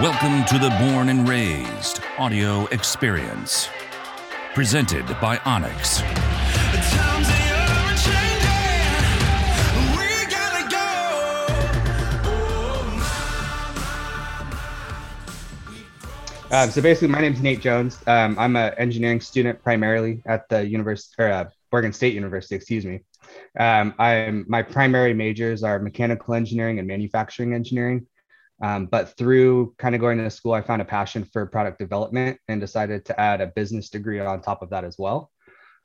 Welcome to the Born and Raised audio experience. Presented by onX. Um, so basically, my name is Nate Jones. Um, I'm an engineering student primarily at the University or uh, Oregon State University. Excuse me. Um, I'm my primary majors are mechanical engineering and manufacturing engineering. Um, but through kind of going to school, I found a passion for product development and decided to add a business degree on top of that as well.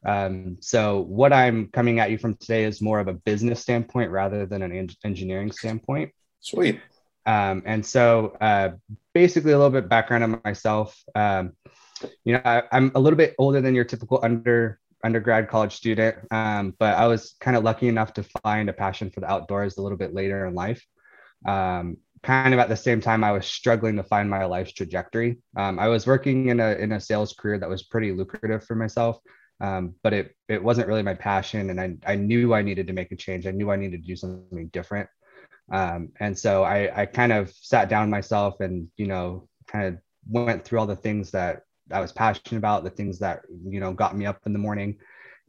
Um, so what I'm coming at you from today is more of a business standpoint rather than an en- engineering standpoint. Sweet. Um, and so uh, basically a little bit background on myself. Um, you know, I, am a little bit older than your typical under undergrad college student, um, but I was kind of lucky enough to find a passion for the outdoors a little bit later in life. Um, kind of at the same time, I was struggling to find my life's trajectory. Um, I was working in a in a sales career that was pretty lucrative for myself, um, but it it wasn't really my passion, and I I knew I needed to make a change. I knew I needed to do something different, um, and so I I kind of sat down myself and you know kind of went through all the things that I was passionate about, the things that you know got me up in the morning,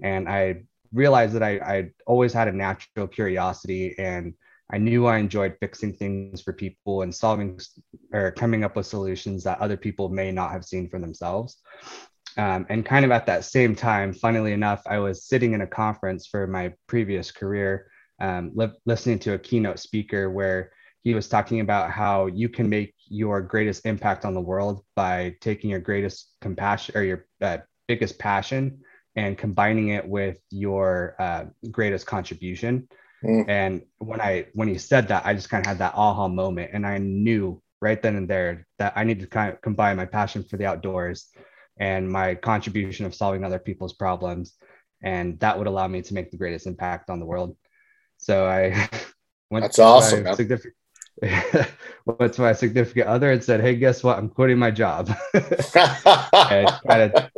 and I realized that I I always had a natural curiosity and I knew I enjoyed fixing things for people and solving or coming up with solutions that other people may not have seen for themselves. Um, and kind of at that same time, funnily enough, I was sitting in a conference for my previous career, um, li- listening to a keynote speaker where he was talking about how you can make your greatest impact on the world by taking your greatest compassion or your uh, biggest passion and combining it with your uh, greatest contribution. Mm. And when I when he said that, I just kind of had that aha moment, and I knew right then and there that I need to kind of combine my passion for the outdoors and my contribution of solving other people's problems, and that would allow me to make the greatest impact on the world. So I went. That's awesome. Significant, went to my significant other and said, "Hey, guess what? I'm quitting my job." and kind of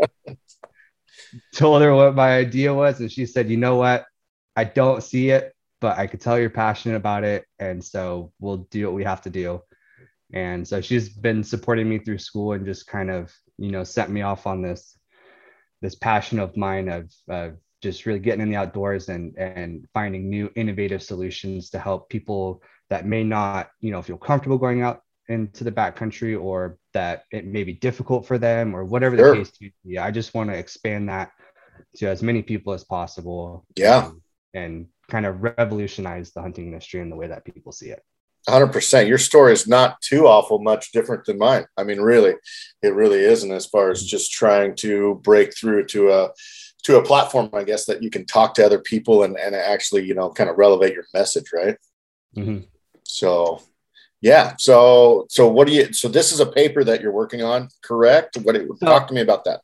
told her what my idea was, and she said, "You know what? I don't see it, but I could tell you're passionate about it. And so we'll do what we have to do. And so she's been supporting me through school and just kind of, you know, set me off on this, this passion of mine of, of just really getting in the outdoors and, and finding new innovative solutions to help people that may not, you know, feel comfortable going out into the backcountry or that it may be difficult for them or whatever sure. the case may be. I just want to expand that to as many people as possible. Yeah. And, and kind of revolutionize the hunting industry and the way that people see it. 100% your story is not too awful much different than mine. I mean really it really isn't as far as just trying to break through to a to a platform i guess that you can talk to other people and, and actually you know kind of relevate your message right? Mm-hmm. so yeah. So so what do you so this is a paper that you're working on correct? What talk to me about that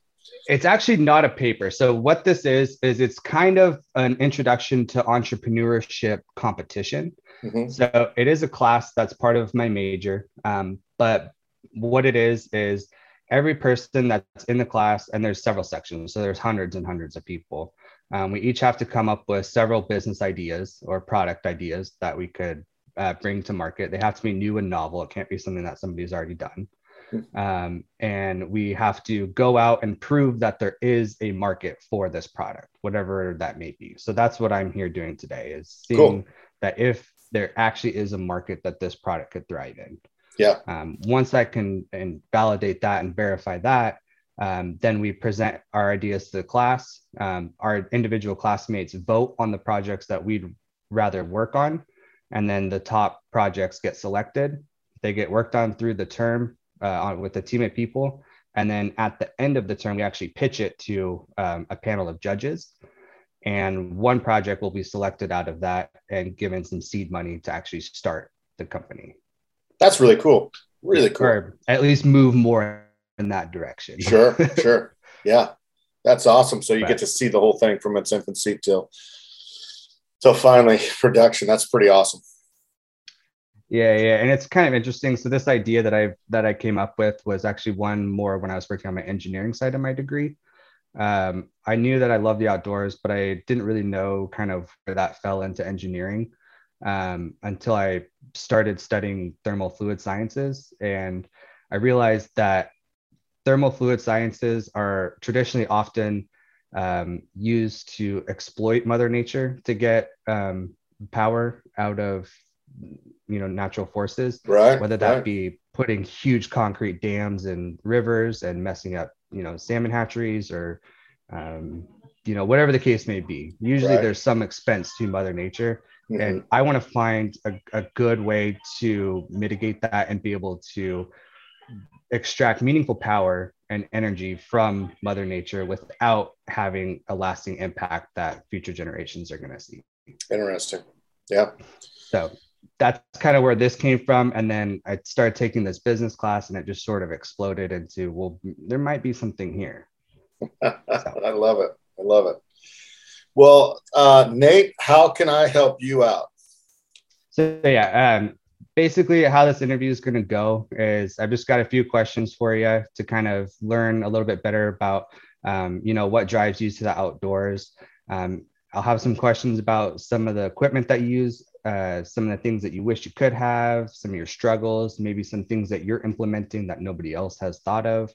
it's actually not a paper. So what this is is it's kind of an introduction to entrepreneurship competition. Mm-hmm. So it is a class that's part of my major. Um, but what it is is every person that's in the class, and there's several sections. So there's hundreds and hundreds of people. Um, we each have to come up with several business ideas or product ideas that we could uh, bring to market. They have to be new and novel. It can't be something that somebody's already done. Um, and we have to go out and prove that there is a market for this product, whatever that may be. So that's what I'm here doing today is seeing cool. that if there actually is a market that this product could thrive in. Yeah. Um, once I can and validate that and verify that, um, then we present our ideas to the class. Um, our individual classmates vote on the projects that we'd rather work on, and then the top projects get selected. They get worked on through the term uh, with a team of people. And then at the end of the term, we actually pitch it to um, a panel of judges. And one project will be selected out of that and given some seed money to actually start the company. That's really cool. Really cool. Or at least move more in that direction. Sure, sure. Yeah. That's awesome. So you right. get to see the whole thing from its infancy till till finally production. That's pretty awesome. Yeah, yeah, and it's kind of interesting. So this idea that I that I came up with was actually one more when I was working on my engineering side of my degree. Um, I knew that I loved the outdoors, but I didn't really know kind of where that fell into engineering um, until I started studying thermal fluid sciences. And I realized that thermal fluid sciences are traditionally often um, used to exploit Mother Nature to get um, power out of you know natural forces, right? Whether that right. be putting huge concrete dams in rivers and messing up you know salmon hatcheries or um, you know whatever the case may be. Usually right. there's some expense to Mother Nature. Mm-hmm. And I want to find a, a good way to mitigate that and be able to extract meaningful power and energy from mother nature without having a lasting impact that future generations are going to see interesting yeah so that's kind of where this came from and then i started taking this business class and it just sort of exploded into well there might be something here so. i love it i love it well uh, nate how can i help you out so yeah um, basically how this interview is going to go is I've just got a few questions for you to kind of learn a little bit better about, um, you know, what drives you to the outdoors. Um, I'll have some questions about some of the equipment that you use, uh, some of the things that you wish you could have, some of your struggles, maybe some things that you're implementing that nobody else has thought of.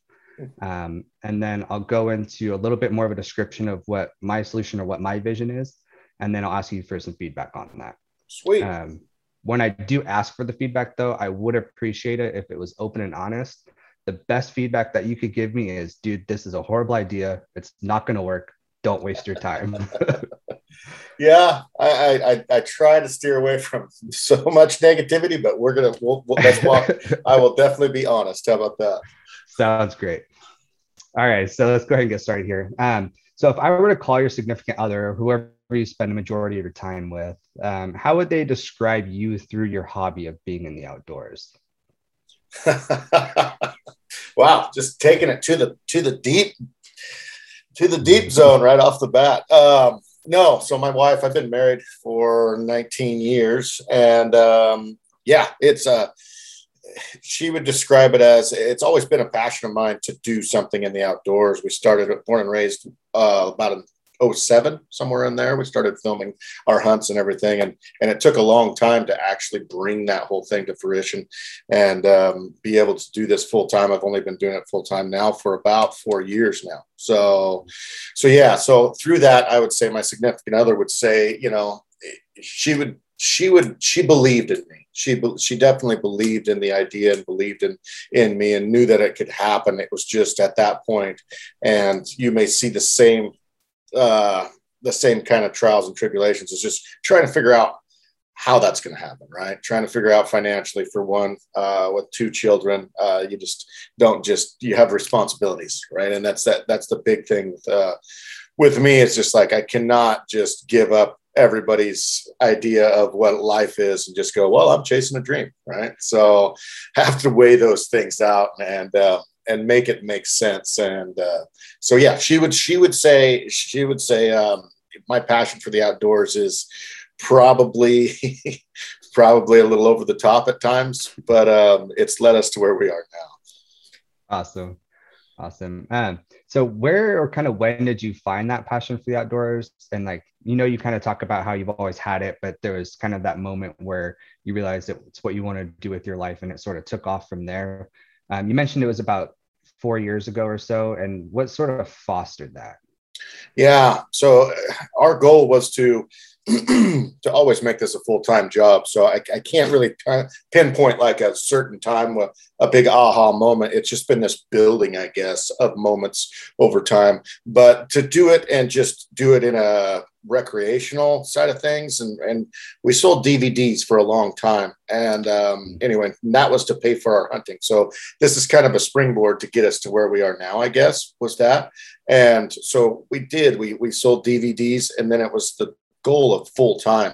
Um, and then I'll go into a little bit more of a description of what my solution or what my vision is. And then I'll ask you for some feedback on that. Sweet. Um, when I do ask for the feedback, though, I would appreciate it if it was open and honest. The best feedback that you could give me is, dude, this is a horrible idea. It's not going to work. Don't waste your time. yeah, I, I I try to steer away from so much negativity, but we're gonna we'll, we'll, let's walk. I will definitely be honest. How about that? Sounds great. All right, so let's go ahead and get started here. Um, so if I were to call your significant other, whoever you spend a majority of your time with, um, how would they describe you through your hobby of being in the outdoors? wow, just taking it to the to the deep to the deep zone right off the bat. Um, no, so my wife, I've been married for 19 years, and um, yeah, it's a. Uh, she would describe it as it's always been a passion of mine to do something in the outdoors. We started born and raised uh, about an 07 somewhere in there. We started filming our hunts and everything and and it took a long time to actually bring that whole thing to fruition and um, be able to do this full time. I've only been doing it full time now for about four years now. So so yeah so through that i would say my significant other would say you know she would she would she believed in me. She she definitely believed in the idea and believed in in me and knew that it could happen. It was just at that point and you may see the same uh, the same kind of trials and tribulations. Is just trying to figure out how that's going to happen, right? Trying to figure out financially for one uh, with two children. Uh, you just don't just you have responsibilities, right? And that's that. That's the big thing with uh, with me. It's just like I cannot just give up everybody's idea of what life is and just go, well, I'm chasing a dream, right? So have to weigh those things out and uh, and make it make sense. And uh, so, yeah, she would she would say she would say um, my passion for the outdoors is probably probably a little over the top at times, but um, it's led us to where we are now. Awesome, awesome. Um, so where or kind of when did you find that passion for the outdoors? And like you know, you kind of talk about how you've always had it, but there was kind of that moment where you realized it's what you want to do with your life, and it sort of took off from there. Um, you mentioned it was about four years ago or so, and what sort of fostered that? Yeah, so our goal was to to always make this a full time job. So I, I can't really pinpoint like a certain time, a, a big aha moment. It's just been this building, I guess, of moments over time. But to do it and just do it in a recreational side of things, and and we sold DVDs for a long time. And um, mm. anyway, that was to pay for our hunting. So this is kind of a springboard to get us to where we are now, I guess. Was that? And so we did. We we sold DVDs, and then it was the goal of full time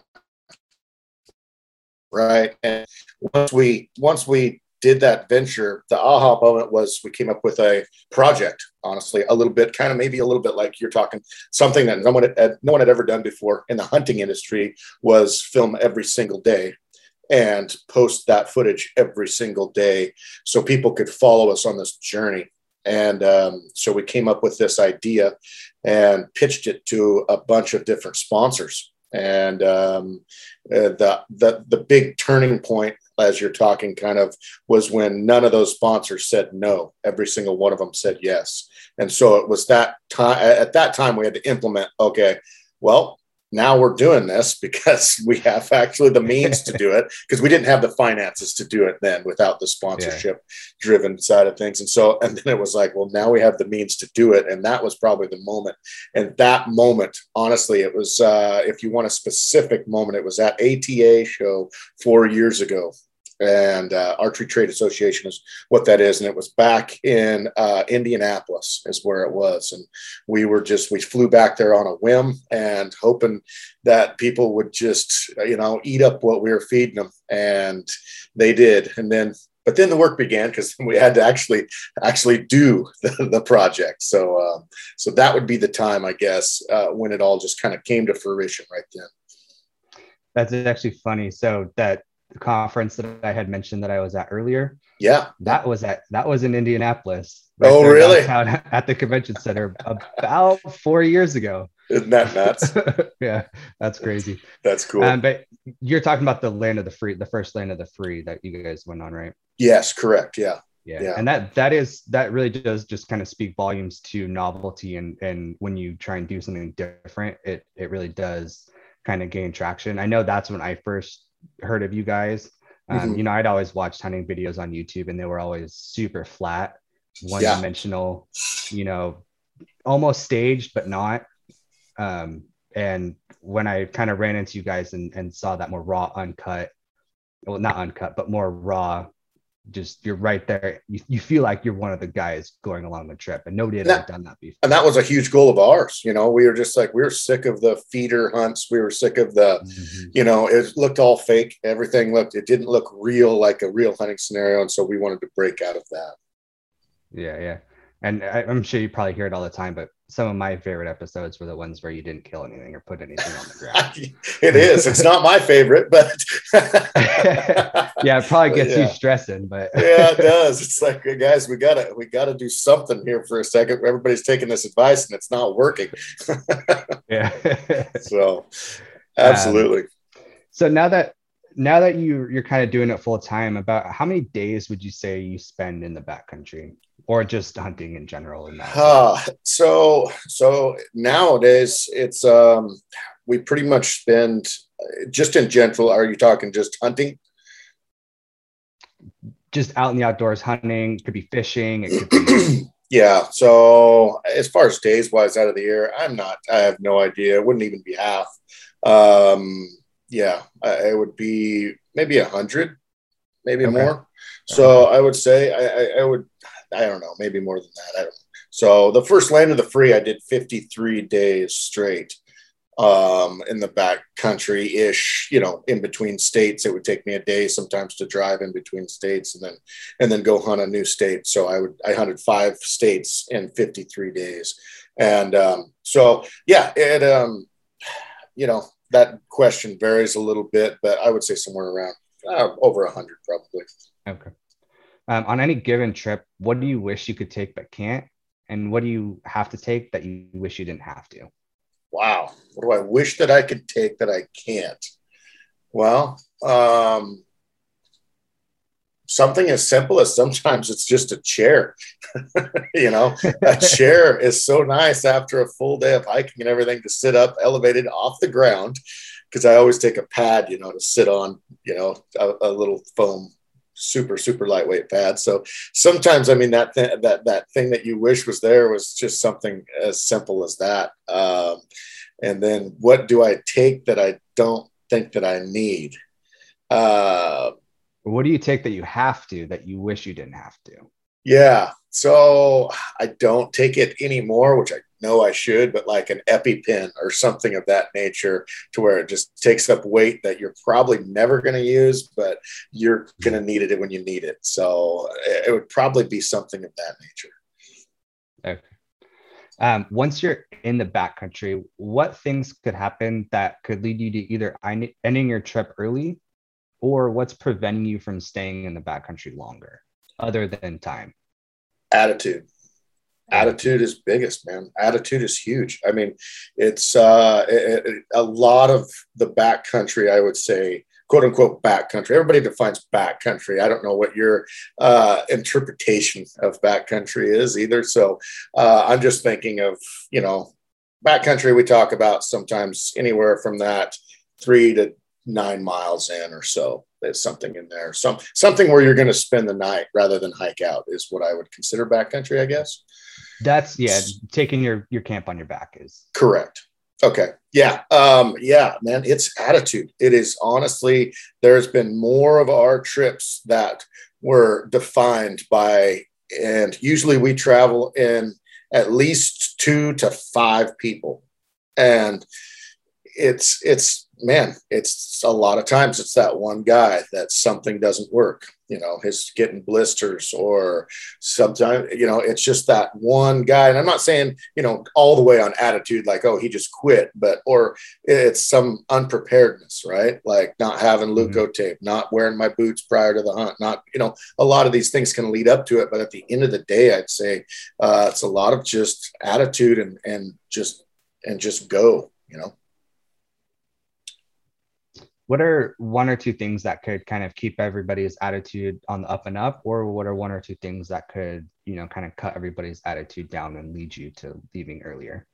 right and once we once we did that venture the aha moment was we came up with a project honestly a little bit kind of maybe a little bit like you're talking something that no one had, no one had ever done before in the hunting industry was film every single day and post that footage every single day so people could follow us on this journey and um, so we came up with this idea and pitched it to a bunch of different sponsors. And um, uh, the, the, the big turning point as you're talking kind of was when none of those sponsors said no. Every single one of them said yes. And so it was that time at that time we had to implement, okay, well, now we're doing this because we have actually the means to do it because we didn't have the finances to do it then without the sponsorship driven side of things. And so and then it was like well now we have the means to do it. And that was probably the moment. And that moment honestly it was uh, if you want a specific moment it was at ATA show four years ago and uh, Archery Trade Association is what that is. And it was back in uh, Indianapolis, is where it was. And we were just, we flew back there on a whim and hoping that people would just, you know, eat up what we were feeding them. And they did. And then, but then the work began because we had to actually actually do the, the project. So, uh, so that would be the time, I guess, uh, when it all just kind of came to fruition right then. That's actually funny. So that conference that I had mentioned that I was at earlier. Yeah, that was at that was in Indianapolis. Right oh, really? At the convention center about four years ago. Isn't that nuts? yeah, that's crazy. That's cool. Um, but you're talking about the land of the free, the first land of the free that you guys went on, right? Yes, correct. Yeah. Yeah. yeah. And that that is that really does just kind of speak volumes to novelty and and when you try and do something different, it it really does kind of gain traction. I know that's when I first heard of you guys. Um, mm-hmm. You know, I'd always watched hunting videos on YouTube, and they were always super flat, one dimensional. Yeah. You know, almost staged, but not. Um, and when I kind of ran into you guys and, and saw that more raw, uncut, well, not uncut, but more raw just you're right there. You, you feel like you're one of the guys going along the trip, and nobody had that, ever done that before. And that was a huge goal of ours. You know, we were just like we were sick of the feeder hunts. We were sick of the, mm-hmm. you know, it looked all fake. Everything looked it didn't look real like a real hunting scenario, and so we wanted to break out of that. Yeah, yeah and I, am sure you probably hear it all the time, but some of my favorite episodes were the ones where you didn't kill anything or put anything on the ground. it is. It's not my favorite, but yeah, it probably gets yeah. you stressing. But yeah, it does. It's like, guys, we gotta we gotta do something here for a second. Everybody's taking this advice and it's not working. yeah. so, absolutely. Um, so now that now that you you're kind of doing it full time, about how many days would you say you spend in the backcountry? or just hunting in general in that uh, so so nowadays it's um we pretty much spend just in general are you talking just hunting? Just out in the outdoors hunting could be fishing it could be yeah so as far as days wise out of the year i'm not i have no idea it wouldn't even be half. Um yeah it would be maybe a hundred maybe okay. more so i would say I, I, I would I don't know, maybe more than that. I don't. So the first land of the free, I did 53 days straight um, in the back country ish, you know, in between states. It would take me a day sometimes to drive in between states and then, and then go hunt a new state. So I would, I hunted five states in 53 days. And um, so, yeah, it, um, you know, that question varies a little bit, but I would say somewhere around uh, over a hundred probably. Okay um, on any given trip, what do you wish you could take but can't? And what do you have to take that you wish you didn't have to? Wow. What do I wish that I could take that I can't? Well, um, something as simple as sometimes it's just a chair. you know, a chair is so nice after a full day of hiking and everything to sit up elevated off the ground. Because I always take a pad, you know, to sit on, you know, a, a little foam super super lightweight pad so sometimes i mean that th- that that thing that you wish was there was just something as simple as that um, and then what do i take that i don't think that i need uh, what do you take that you have to that you wish you didn't have to yeah so i don't take it anymore which i know I should, but like an EpiPen or something of that nature to where it just takes up weight that you're probably never going to use, but you're going to need it when you need it. So it would probably be something of that nature. Okay. Um, once you're in the backcountry, what things could happen that could lead you to either ending your trip early or what's preventing you from staying in the backcountry longer other than time? Attitude attitude is biggest man attitude is huge i mean it's uh it, it, a lot of the backcountry, i would say quote unquote backcountry. Everybody defines backcountry. I don't know what your uh, interpretation of backcountry is either. So uh, I'm just thinking of, you know, backcountry we talk about sometimes anywhere from that three to nine miles in or so. There's something in there. Some something where you're going to spend the night rather than hike out is what I would consider backcountry, I guess. That's yeah, taking your your camp on your back is correct. Okay. Yeah. Um, yeah, man, it's attitude. It is honestly, there's been more of our trips that were defined by, and usually we travel in at least two to five people. And it's, it's, man, it's a lot of times it's that one guy that something doesn't work you know, his getting blisters or sometimes, you know, it's just that one guy. And I'm not saying, you know, all the way on attitude, like, oh, he just quit, but, or it's some unpreparedness, right? Like not having mm-hmm. Leukotape, not wearing my boots prior to the hunt, not, you know, a lot of these things can lead up to it. But at the end of the day, I'd say uh, it's a lot of just attitude and, and just, and just go, you know? What are one or two things that could kind of keep everybody's attitude on the up and up? Or what are one or two things that could you know kind of cut everybody's attitude down and lead you to leaving earlier?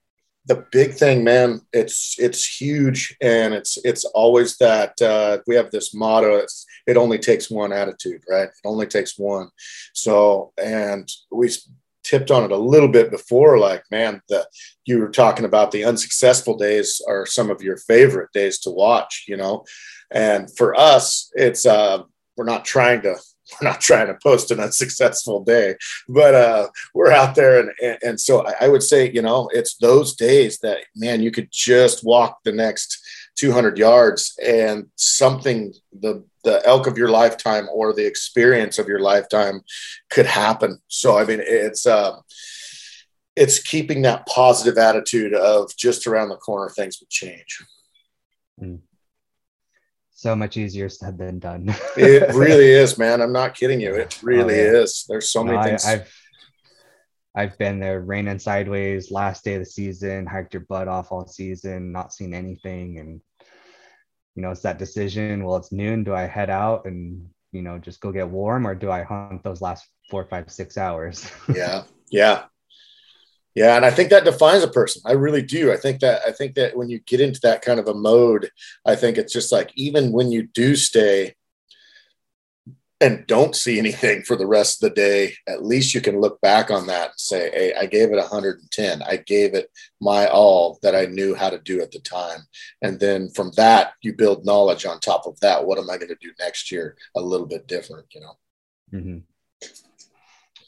The big thing man it's it's huge. And it's it's always that uh, we have this motto it's it only takes one attitude right? It only takes one. So and we tipped on it a little bit before like man the you were talking about the unsuccessful days are some of your favorite days to watch you know? And for us it's uh we're not trying to we're not trying to post an unsuccessful day but uh we're out there and and, and so I, I would say you know it's those days that man you could just walk the next 200 yards and something the the elk of your lifetime or the experience of your lifetime could happen so i mean it's uh, it's keeping that positive attitude of just around the corner things will change mm. so much easier said than done it really is man i'm not kidding you it really oh, yeah. is there's so no, many things I, I've I've been there raining sideways last day of the season, hiked your butt off all season, not seen anything. And you know, it's that decision. Well, it's noon. Do I head out and, you know, just go get warm or do I hunt those last four, five, six hours? yeah. Yeah. Yeah. And I think that defines a person. I really do. I think that, I think that when you get into that kind of a mode, I think it's just like, even when you do stay, and don't see anything for the rest of the day, at least you can look back on that and say, Hey, I gave it 110. I gave it my all that I knew how to do at the time. And then from that, you build knowledge on top of that. What am I going to do next year? A little bit different, you know? Mm-hmm.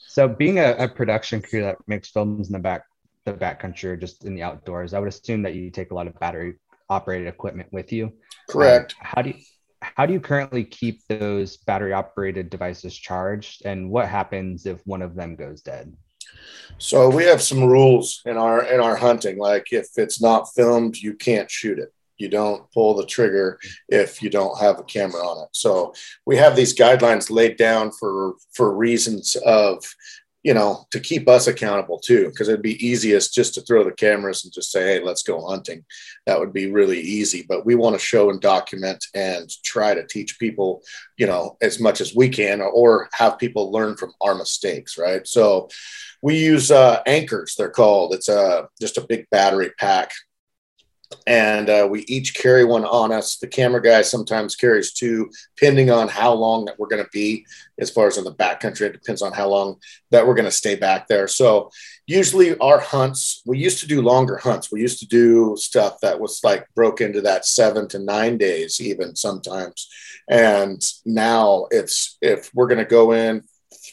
So being a, a, production crew that makes films in the back, the backcountry or just in the outdoors, I would assume that you take a lot of battery operated equipment with you. Correct. Um, how do you, how do you currently keep those battery operated devices charged? And what happens if one of them goes dead? So we have some rules in our in our hunting. Like if it's not filmed you can't shoot it. You don't pull the trigger if you don't have a camera on it. So we have these guidelines laid down for for reasons of you know, to keep us accountable too, because it'd be easiest just to throw the cameras and just say, hey, let's go hunting. That would be really easy. But we want to show and document and try to teach people, you know, as much as we can, or have people learn from our mistakes, right? So we use uh, Ankers, they're called. It's a, uh, just a big battery pack and uh, we each carry one on us. The camera guy sometimes carries two, depending on how long that we're going to be. As far as in the backcountry, it depends on how long that we're going to stay back there. So usually our hunts, we used to do longer hunts. We used to do stuff that was like broke into that seven to nine days, even sometimes. And now it's if we're going to go in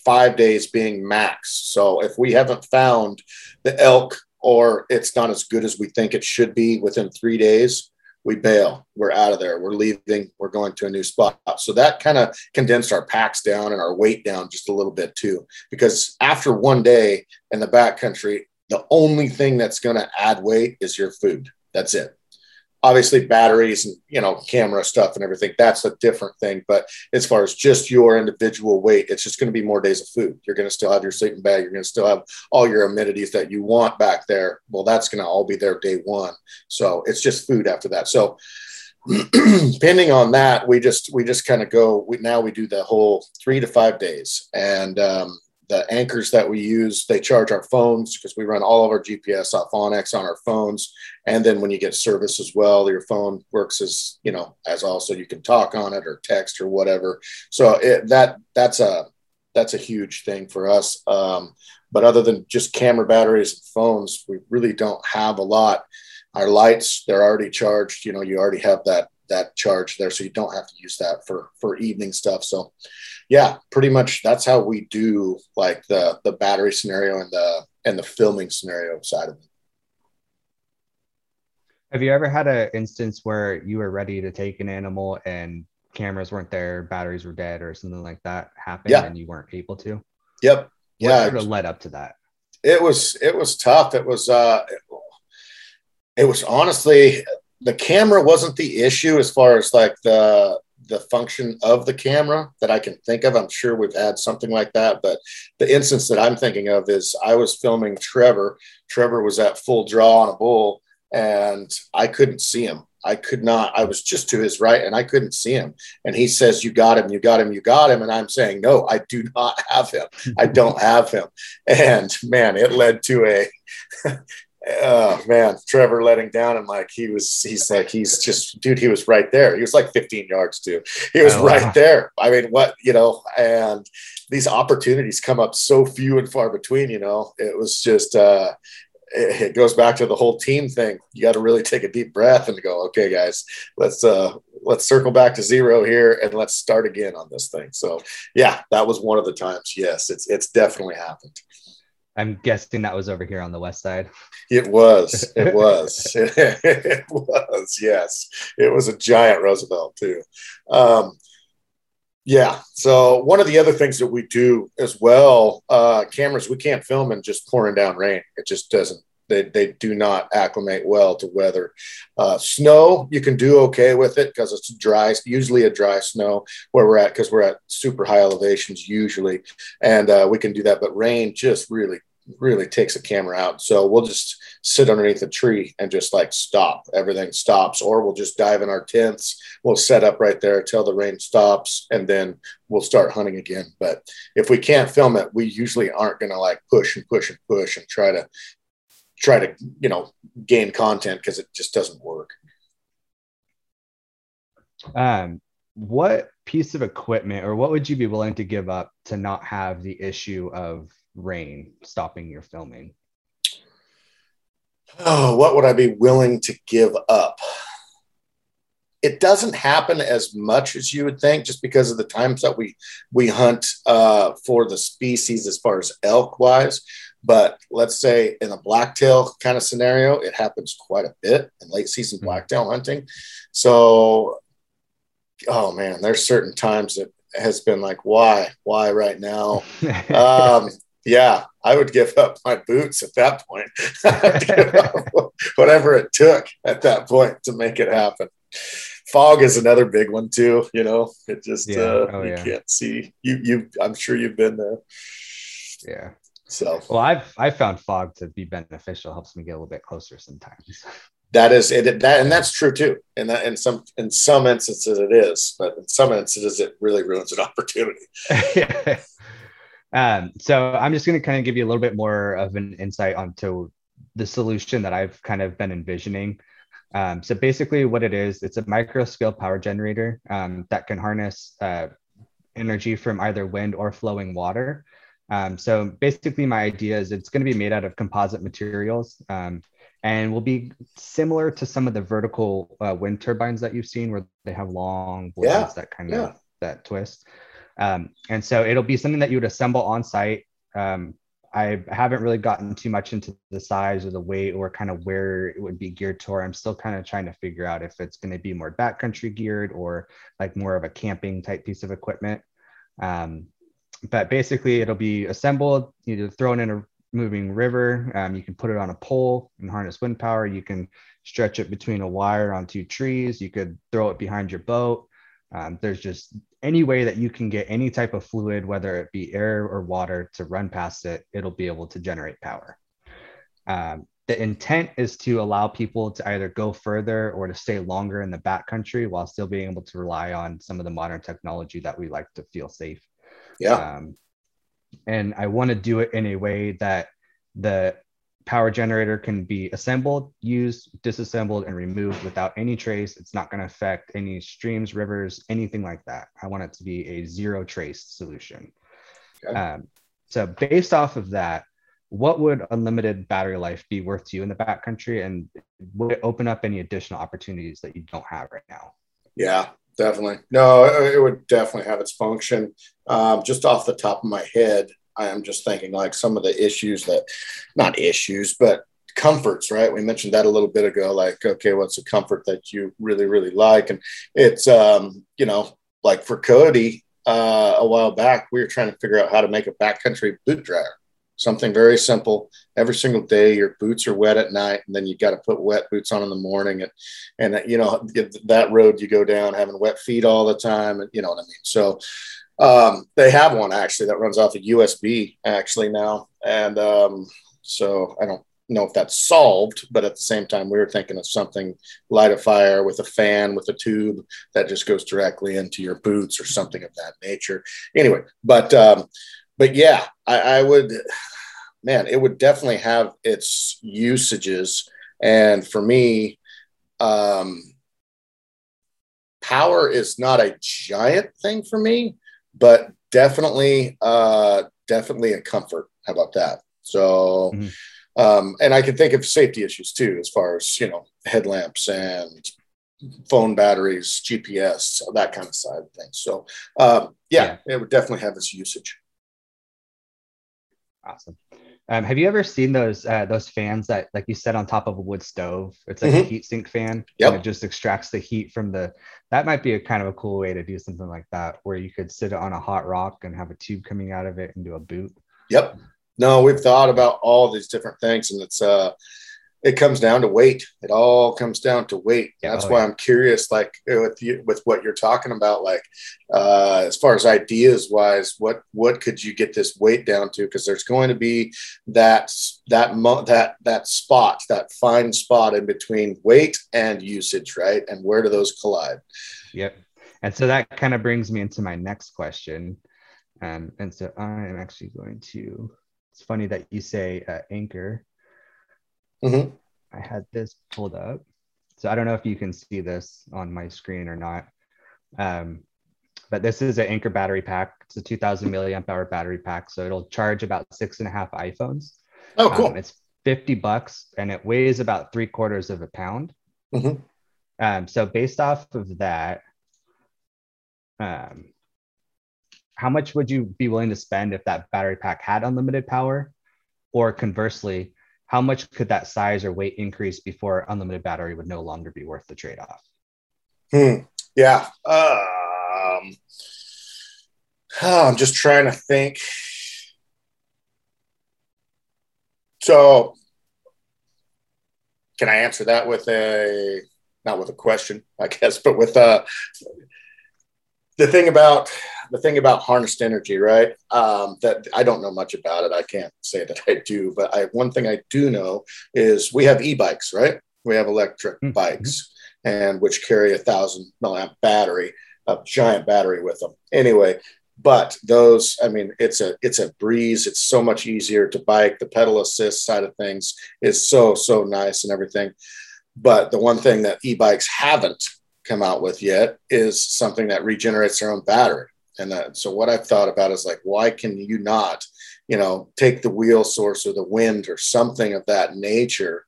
five days being max. So if we haven't found the elk or it's not as good as we think it should be within three days, we bail. We're out of there. We're leaving. We're going to a new spot. So that kind of condensed our packs down and our weight down just a little bit too. Because after one day in the backcountry, the only thing that's going to add weight is your food. That's it obviously batteries and you know camera stuff and everything that's a different thing but as far as just your individual weight it's just going to be more days of food. You're going to still have your sleeping bag you're going to still have all your amenities that you want back there. Well that's going to all be there day one. So it's just food after that. So depending on that, we just we just kind of go. We now we do the whole three to five days, and um, the Ankers that we use they charge our phones because we run all of our GPS off onX on our phones, and then when you get service as well, your phone works as you know as also you can talk on it or text or whatever. So it, that that's a that's a huge thing for us. Um, but other than just camera batteries and phones, we really don't have a lot. Our lights, they're already charged. You know, you already have that that charge there, so you don't have to use that for for evening stuff. So, yeah, pretty much that's how we do like the the battery scenario and the and the filming scenario side of it. Have you ever had an instance where you were ready to take an animal and cameras weren't there, batteries were dead, or something like that happened, Yeah. and you weren't able to? Yep. What Yeah. sort of led up to that? it was it was tough it was uh it was honestly the camera wasn't the issue as far as like the the function of the camera that i can think of. I'm sure we've had something like that but the instance that i'm thinking of is i was filming trevor. Trevor was at full draw on a bull and i couldn't see him. I could not. I was just to his right and i couldn't see him. And he says you got him you got him you got him. And i'm saying no i do not have him. I don't have him. And man, it led to a oh man, Trevor letting down and like he was he's like he's just dude, he was right there. He was like 15 yards too. He was Oh, wow. right there. I mean, what you know, and these opportunities come up so few and far between, you know. It was just uh it it goes back to the whole team thing. You got to really take a deep breath and go, okay, guys, let's uh let's circle back to zero here and let's start again on this thing. So yeah, that was one of the times. Yes, it's it's definitely happened. I'm guessing that was over here on the west side. It was. It was. it was. Yes, it was a giant Roosevelt too. Um, yeah. So one of the other things that we do as well, uh, cameras we can't film in just pouring down rain. It just doesn't. They, they do not acclimate well to weather. Uh, snow, you can do okay with it because it's dry, usually a dry snow where we're at because we're at super high elevations usually, and uh, we can do that. But rain just really really takes a camera out. So we'll just sit underneath a tree and just like stop. Everything stops, or we'll just dive in our tents. We'll set up right there till the rain stops, and then we'll start hunting again. But if we can't film it, we usually aren't going to like push and push and push and try to try to you know gain content because it just doesn't work. Um, what piece of equipment or what would you be willing to give up to not have the issue of rain stopping your filming? Oh, what would I be willing to give up? It doesn't happen as much as you would think, just because of the times that we we hunt uh, for the species as far as elk wise. But let's say in a blacktail kind of scenario, it happens quite a bit in late season Mhm. blacktail hunting. So, oh man, there's certain times that has been like, why, why right now? um, yeah, I would give up my boots at that point. I'd give up Whatever it took at that point to make it happen. Fog is another big one too. You know, it just Yeah. uh, Oh, you yeah. can't see. You you. I'm sure you've been there. yeah. So Well, I've I found fog to be beneficial. Helps me get a little bit closer sometimes. that is it. That and that's true too. And that in some in some instances it is, but in some instances it really ruins an opportunity. um, so I'm just going to kind of give you a little bit more of an insight onto the solution that I've kind of been envisioning. Um, so basically, what it is, it's a micro scale power generator um, that can harness uh, energy from either wind or flowing water. Um, so basically, my idea is it's going to be made out of composite materials um, and will be similar to some of the vertical uh, wind turbines that you've seen, where they have long blades Yeah, that kind yeah. of that twist. Um, and so it'll be something that you would assemble on site. Um, I haven't really gotten too much into the size or the weight or kind of where it would be geared toward. I'm still kind of trying to figure out if it's going to be more backcountry geared or like more of a camping type piece of equipment. Um, but basically, it'll be assembled, either thrown in a moving river. Um, you can put it on a pole and harness wind power. You can stretch it between a wire on two trees. You could throw it behind your boat. Um, there's just any way that you can get any type of fluid, whether it be air or water, to run past it, it'll be able to generate power. Um, the intent is to allow people to either go further or to stay longer in the backcountry while still being able to rely on some of the modern technology that we like to feel safe. Yeah. Um, and I want to do it in a way that the power generator can be assembled, used, disassembled, and removed without any trace. It's not going to affect any streams, rivers, anything like that. I want it to be a zero trace solution. Okay. Um, so, based off of that, what would unlimited battery life be worth to you in the backcountry and would it open up any additional opportunities that you don't have right now yeah definitely no it would definitely have its function um, just off the top of my head i am just thinking like some of the issues that not issues but comforts right? We mentioned that a little bit ago like okay what's a comfort that you really really like? And it's um you know like for cody uh, a while back we were trying to figure out how to make a backcountry boot dryer. Something very simple. Every single day your boots are wet at night and then you got to put wet boots on in the morning. And and you know that road you go down having wet feet all the time and you know what i mean? So um, they have one actually that runs off a usb actually now. And um, so i don't know if that's solved but at the same time we were thinking of something light a fire with a fan with a tube that just goes directly into your boots or something of that nature. Anyway but um, but yeah, I, I would, man, it would definitely have its usages. And for me, um, power is not a giant thing for me, but definitely, uh, definitely a comfort. How about that? So, mm-hmm. um, and I can think of safety issues too, as far as you know, headlamps and phone batteries, GPS, that kind of side of things. So, um, yeah, yeah, it would definitely have its usage. Awesome. Um, have you ever seen those uh, those fans that, like you said, on top of a wood stove? It's like mm-hmm. a heat sink fan. Yeah. It just extracts the heat from the. That might be a kind of a cool way to do something like that, where you could sit on a hot rock and have a tube coming out of it and do a boot. Yep. No, we've thought about all these different things, and it's uh, it comes down to weight. It all comes down to weight. That's oh, why yeah. I'm curious, like with you, with what you're talking about, like uh, as far as ideas wise, what what could you get this weight down to? Because there's going to be that that mo- that that spot, that fine spot in between weight and usage, right? And where do those collide? Yep. And so that kind of brings me into my next question. Um, and so I am actually going to. It's funny that you say uh, Anker Mm-hmm. I had this pulled up. So I don't know if you can see this on my screen or not. Um, but this is an Anker battery pack. It's a 2000 milliamp hour battery pack. So it'll charge about six and a half iPhones. Oh, cool. Um, it's 50 bucks and it weighs about three quarters of a pound. Mm-hmm. Um, so based off of that, um, how much would you be willing to spend if that battery pack had unlimited power? Or conversely, how much could that size or weight increase before unlimited battery would no longer be worth the trade-off? Hmm. Yeah. Um, oh, I'm just trying to think. So, can I answer that with a not with a question, I guess, but with uh, the thing about the thing about harnessed energy, right? Um, that I don't know much about it. I can't say that I do, but I one thing I do know is we have e-bikes, right? We have electric mm-hmm. bikes, and which carry a thousand milliamp battery, a giant battery with them. Anyway, but those, I mean, it's a it's a breeze. It's so much easier to bike. The pedal assist side of things is so so nice and everything. But the one thing that e-bikes haven't come out with yet is something that regenerates their own battery. And that, so what I've thought about is like, why can you not, you know, take the wheel source or the wind or something of that nature,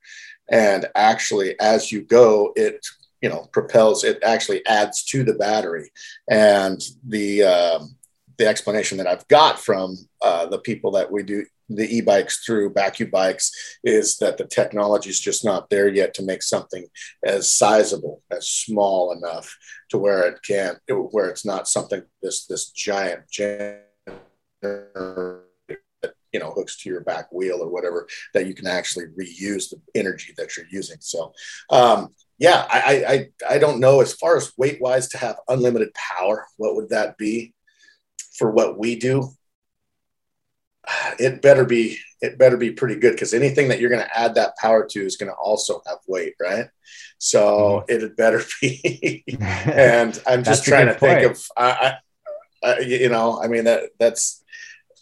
and actually, as you go, it you know propels. It actually adds to the battery, and the um, the explanation that I've got from uh, the people that we do the e-bikes through Bakcou bikes is that the technology is just not there yet to make something as sizable as small enough to where it can where it's not something this this giant that you know hooks to your back wheel or whatever that you can actually reuse the energy that you're using. So um, yeah I, I i don't know. As far as weight wise to have unlimited power what would that be? For what we do it better be it better be pretty good because anything that you're going to add that power to is going to also have weight, right? So mm-hmm. it better be. and I'm just trying to point. think of I, I, you know, I mean that that's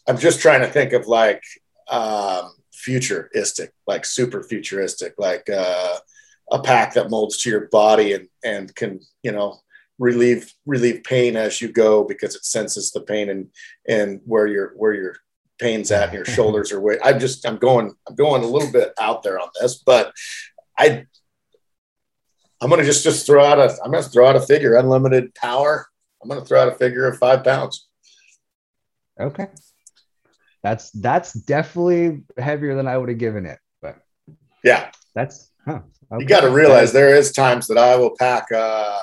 I'm just trying to think of like um, futuristic, like super futuristic, like uh, a pack that molds to your body and and can you know relieve relieve pain as you go because it senses the pain and and where your where your pains at in your shoulders or weight. I'm just I'm going I'm going a little bit out there on this, but I I'm gonna just just throw out a I'm gonna throw out a figure unlimited power. I'm gonna throw out a figure of five pounds. Okay, that's that's definitely heavier than I would have given it, but yeah, that's huh. Okay. You got to realize there is times that I will pack uh,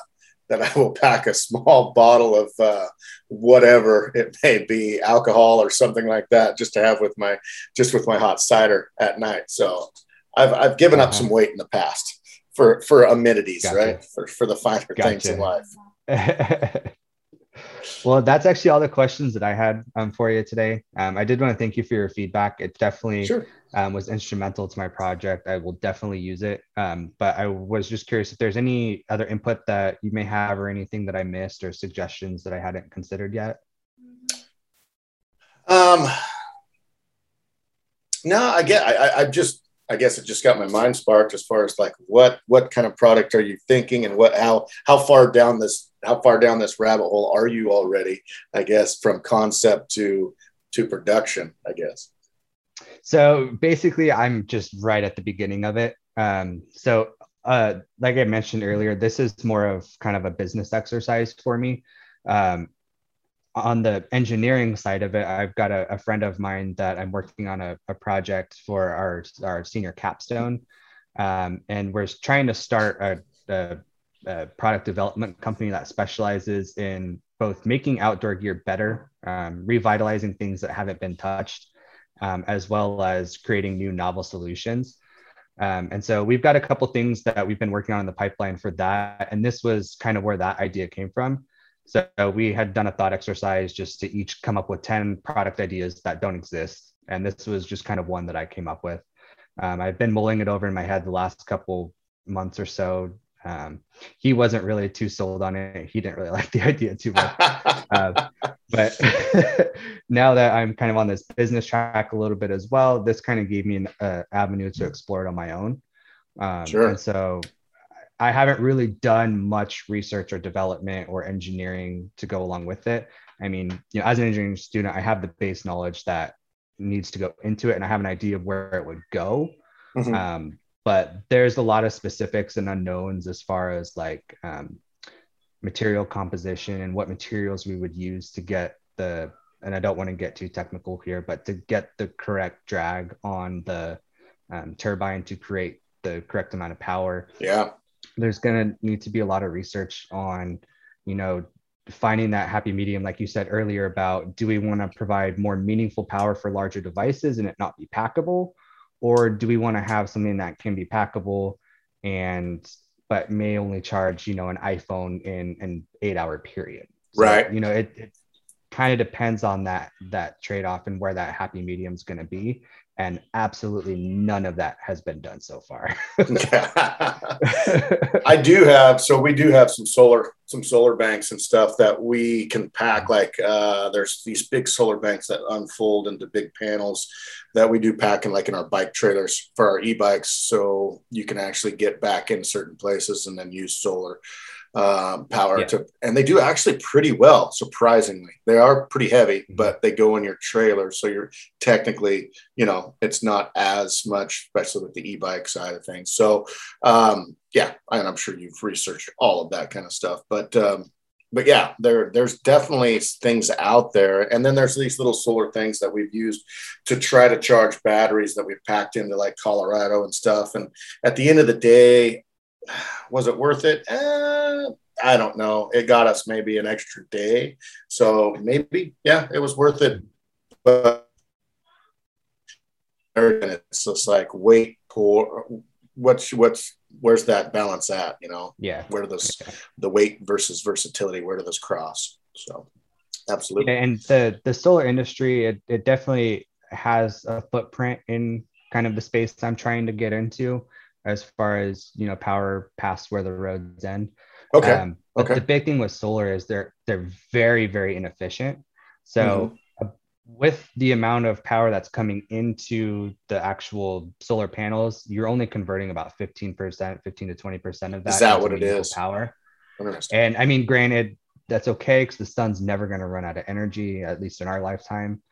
that I will pack a small bottle of uh, whatever it may be, alcohol or something like that, just to have with my just with my hot cider at night. So I've I've given uh-huh. up some weight in the past for for amenities, gotcha. right? For for the finer gotcha. things in life. well, that's actually all the questions that I had um, for you today. Um, I did want to thank you for your feedback. It definitely sure. um, was instrumental to my project. I will definitely use it. Um, but I was just curious if there's any other input that you may have or anything that I missed or suggestions that I hadn't considered yet. Um, no, I get. I, I just I guess it just got my mind sparked as far as like what what kind of product are you thinking and what how how far down this how far down this rabbit hole are you already? I guess from concept to to production. I guess. So basically, I'm just right at the beginning of it. Um, so uh, like I mentioned earlier, this is more of kind of a business exercise for me. Um, on the engineering side of it, I've got a, a friend of mine that I'm working on a, a project for our, our senior capstone. Um, and we're trying to start a, a, a, product development company that specializes in both making outdoor gear better, um, revitalizing things that haven't been touched, um, as well as creating new novel solutions. Um, and so we've got a couple things that we've been working on in the pipeline for that. And this was kind of where that idea came from. So we had done a thought exercise just to each come up with 10 product ideas that don't exist. And this was just kind of one that I came up with. Um, I've been mulling it over in my head the last couple months or so. Um, he wasn't really too sold on it. He didn't really like the idea too much. uh, but now that I'm kind of on this business track a little bit as well, this kind of gave me an uh, avenue to explore it on my own. Um, sure. And so I haven't really done much research or development or engineering to go along with it. I mean, you know, as an engineering student, I have the base knowledge that needs to go into it, and I have an idea of where it would go. Mm-hmm. Um, but there's a lot of specifics and unknowns as far as like um, material composition and what materials we would use to get the. And I don't want to get too technical here, but to get the correct drag on the um, turbine to create the correct amount of power. Yeah there's going to need to be a lot of research on you know finding that happy medium like you said earlier about do we want to provide more meaningful power for larger devices and it not be packable or do we want to have something that can be packable and but may only charge you know an iphone in an eight hour period? So, right. you know it, it kind of depends on that that trade-off and where that happy medium is going to be and absolutely none of that has been done so far. I do have so we do have some solar some solar banks and stuff that we can pack like uh, there's these big solar banks that unfold into big panels that we do pack in like in our bike trailers for our e-bikes so you can actually get back in certain places and then use solar um, power yeah. to, and they do actually pretty well, surprisingly. They are pretty heavy, mm-hmm. but they go in your trailer. So you're technically, you know, it's not as much, especially with the e bike side of things. So, um, yeah, and I'm sure you've researched all of that kind of stuff. But, um, but yeah, there there's definitely things out there, and then there's these little solar things that we've used to try to charge batteries that we've packed into like Colorado and stuff. And at the end of the day, was it worth it? Eh, I don't know. It got us maybe an extra day. So maybe, yeah, it was worth it. But it's just like wait for what's what's where's that balance at, you know? Yeah. Where do those the weight versus versatility, where do those cross? So absolutely. And the the solar industry, it, it definitely has a footprint in kind of the space I'm trying to get into as far as you know power past where the roads end. Okay. Um, but Okay. the big thing with solar is they're they're very very inefficient. So uh, with the amount of power that's coming into the actual solar panels, you're only converting about 15%, 15 to 20% of that. Is that what it is? Power. And I mean, granted, that's okay because the sun's never going to run out of energy, at least in our lifetime.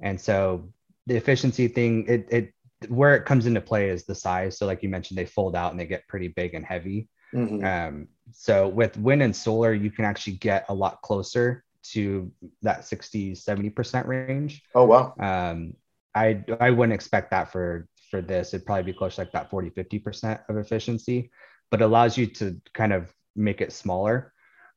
And so the efficiency thing, it, it where it comes into play is the size. So, like you mentioned, they fold out and they get pretty big and heavy. Mhm. Um, so with wind and solar, you can actually get a lot closer to that 60, 70% range. Oh wow. Um, I I wouldn't expect that for for this. It'd probably be close to like that 40, 50% of efficiency, but it allows you to kind of make it smaller.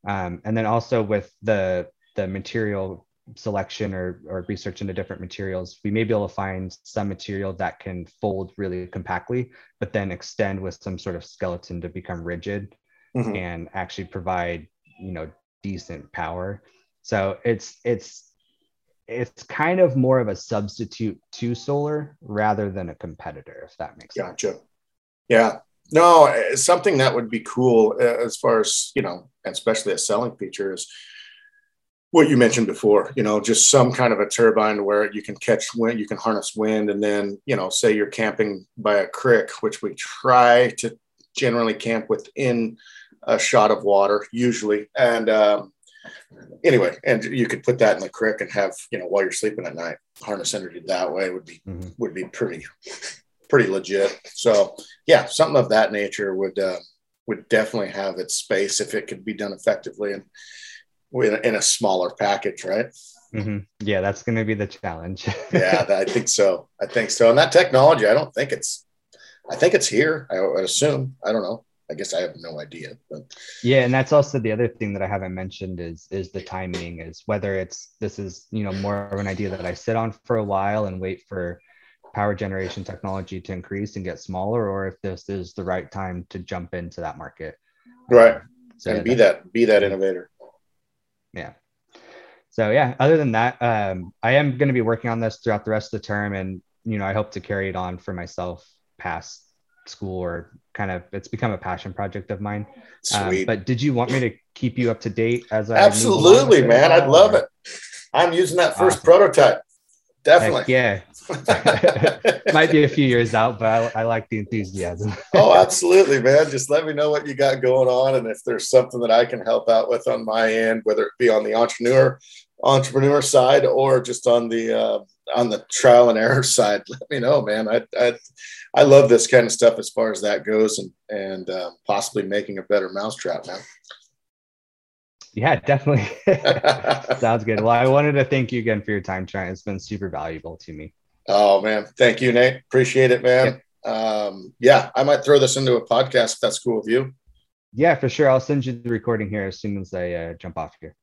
Um, and then also with the the material selection or or research into different materials, we may be able to find some material that can fold really compactly, but then extend with some sort of skeleton to become rigid Mhm. and actually provide you know decent power so it's it's it's kind of more of a substitute to solar rather than a competitor if that makes sense Gotcha. Yeah. No, something that would be cool uh, as far as, you know, especially a selling feature is what you mentioned before, you know, just some kind of a turbine where you can catch wind, you can harness wind. And then, you know, say you're camping by a creek, which we try to generally camp within a shot of water, usually. And um, anyway, and you could put that in the creek and have, you know, while you're sleeping at night, harness energy that way would be Mhm. would be pretty pretty legit. So yeah, something of that nature would uh, would definitely have its space if it could be done effectively and in, in a smaller package, right? Mhm. yeah that's going to be the challenge Yeah, I think so. I think so. And that technology, I don't think it's. I think it's here. I would assume. I don't know. I guess I have no idea. But yeah and that's also the other thing that i haven't mentioned is is the timing is whether it's this is you know more of an idea that i sit on for a while and wait for power generation technology to increase and get smaller or if this is the right time to jump into that market Right. Um, so and be that be that innovator. Yeah so yeah other than that um, i am going to be working on this throughout the rest of the term and you know i hope to carry it on for myself past school or kind of it's become a passion project of mine Um, Sweet. but did you want me to keep you up to date as i Absolutely, man. I'd love or- it. I'm using that first Awesome. prototype. Definitely. Heck yeah might be a few years out but I, I like the enthusiasm oh, absolutely, man. Just let me know what you got going on, and if there's something that I can help out with on my end, whether it be on the entrepreneur entrepreneur side or just on the uh, on the trial and error side, let me know, man. I I, I love this kind of stuff as far as that goes, and and uh, possibly making a better mousetrap, man. yeah definitely sounds good well i wanted to thank you again for your time Trent. it's been super valuable to me oh man, thank you, Nate. Appreciate it, man. Um, yeah, I might throw this into a podcast if that's cool with you. yeah for sure i'll send you the recording here as soon as i uh, jump off here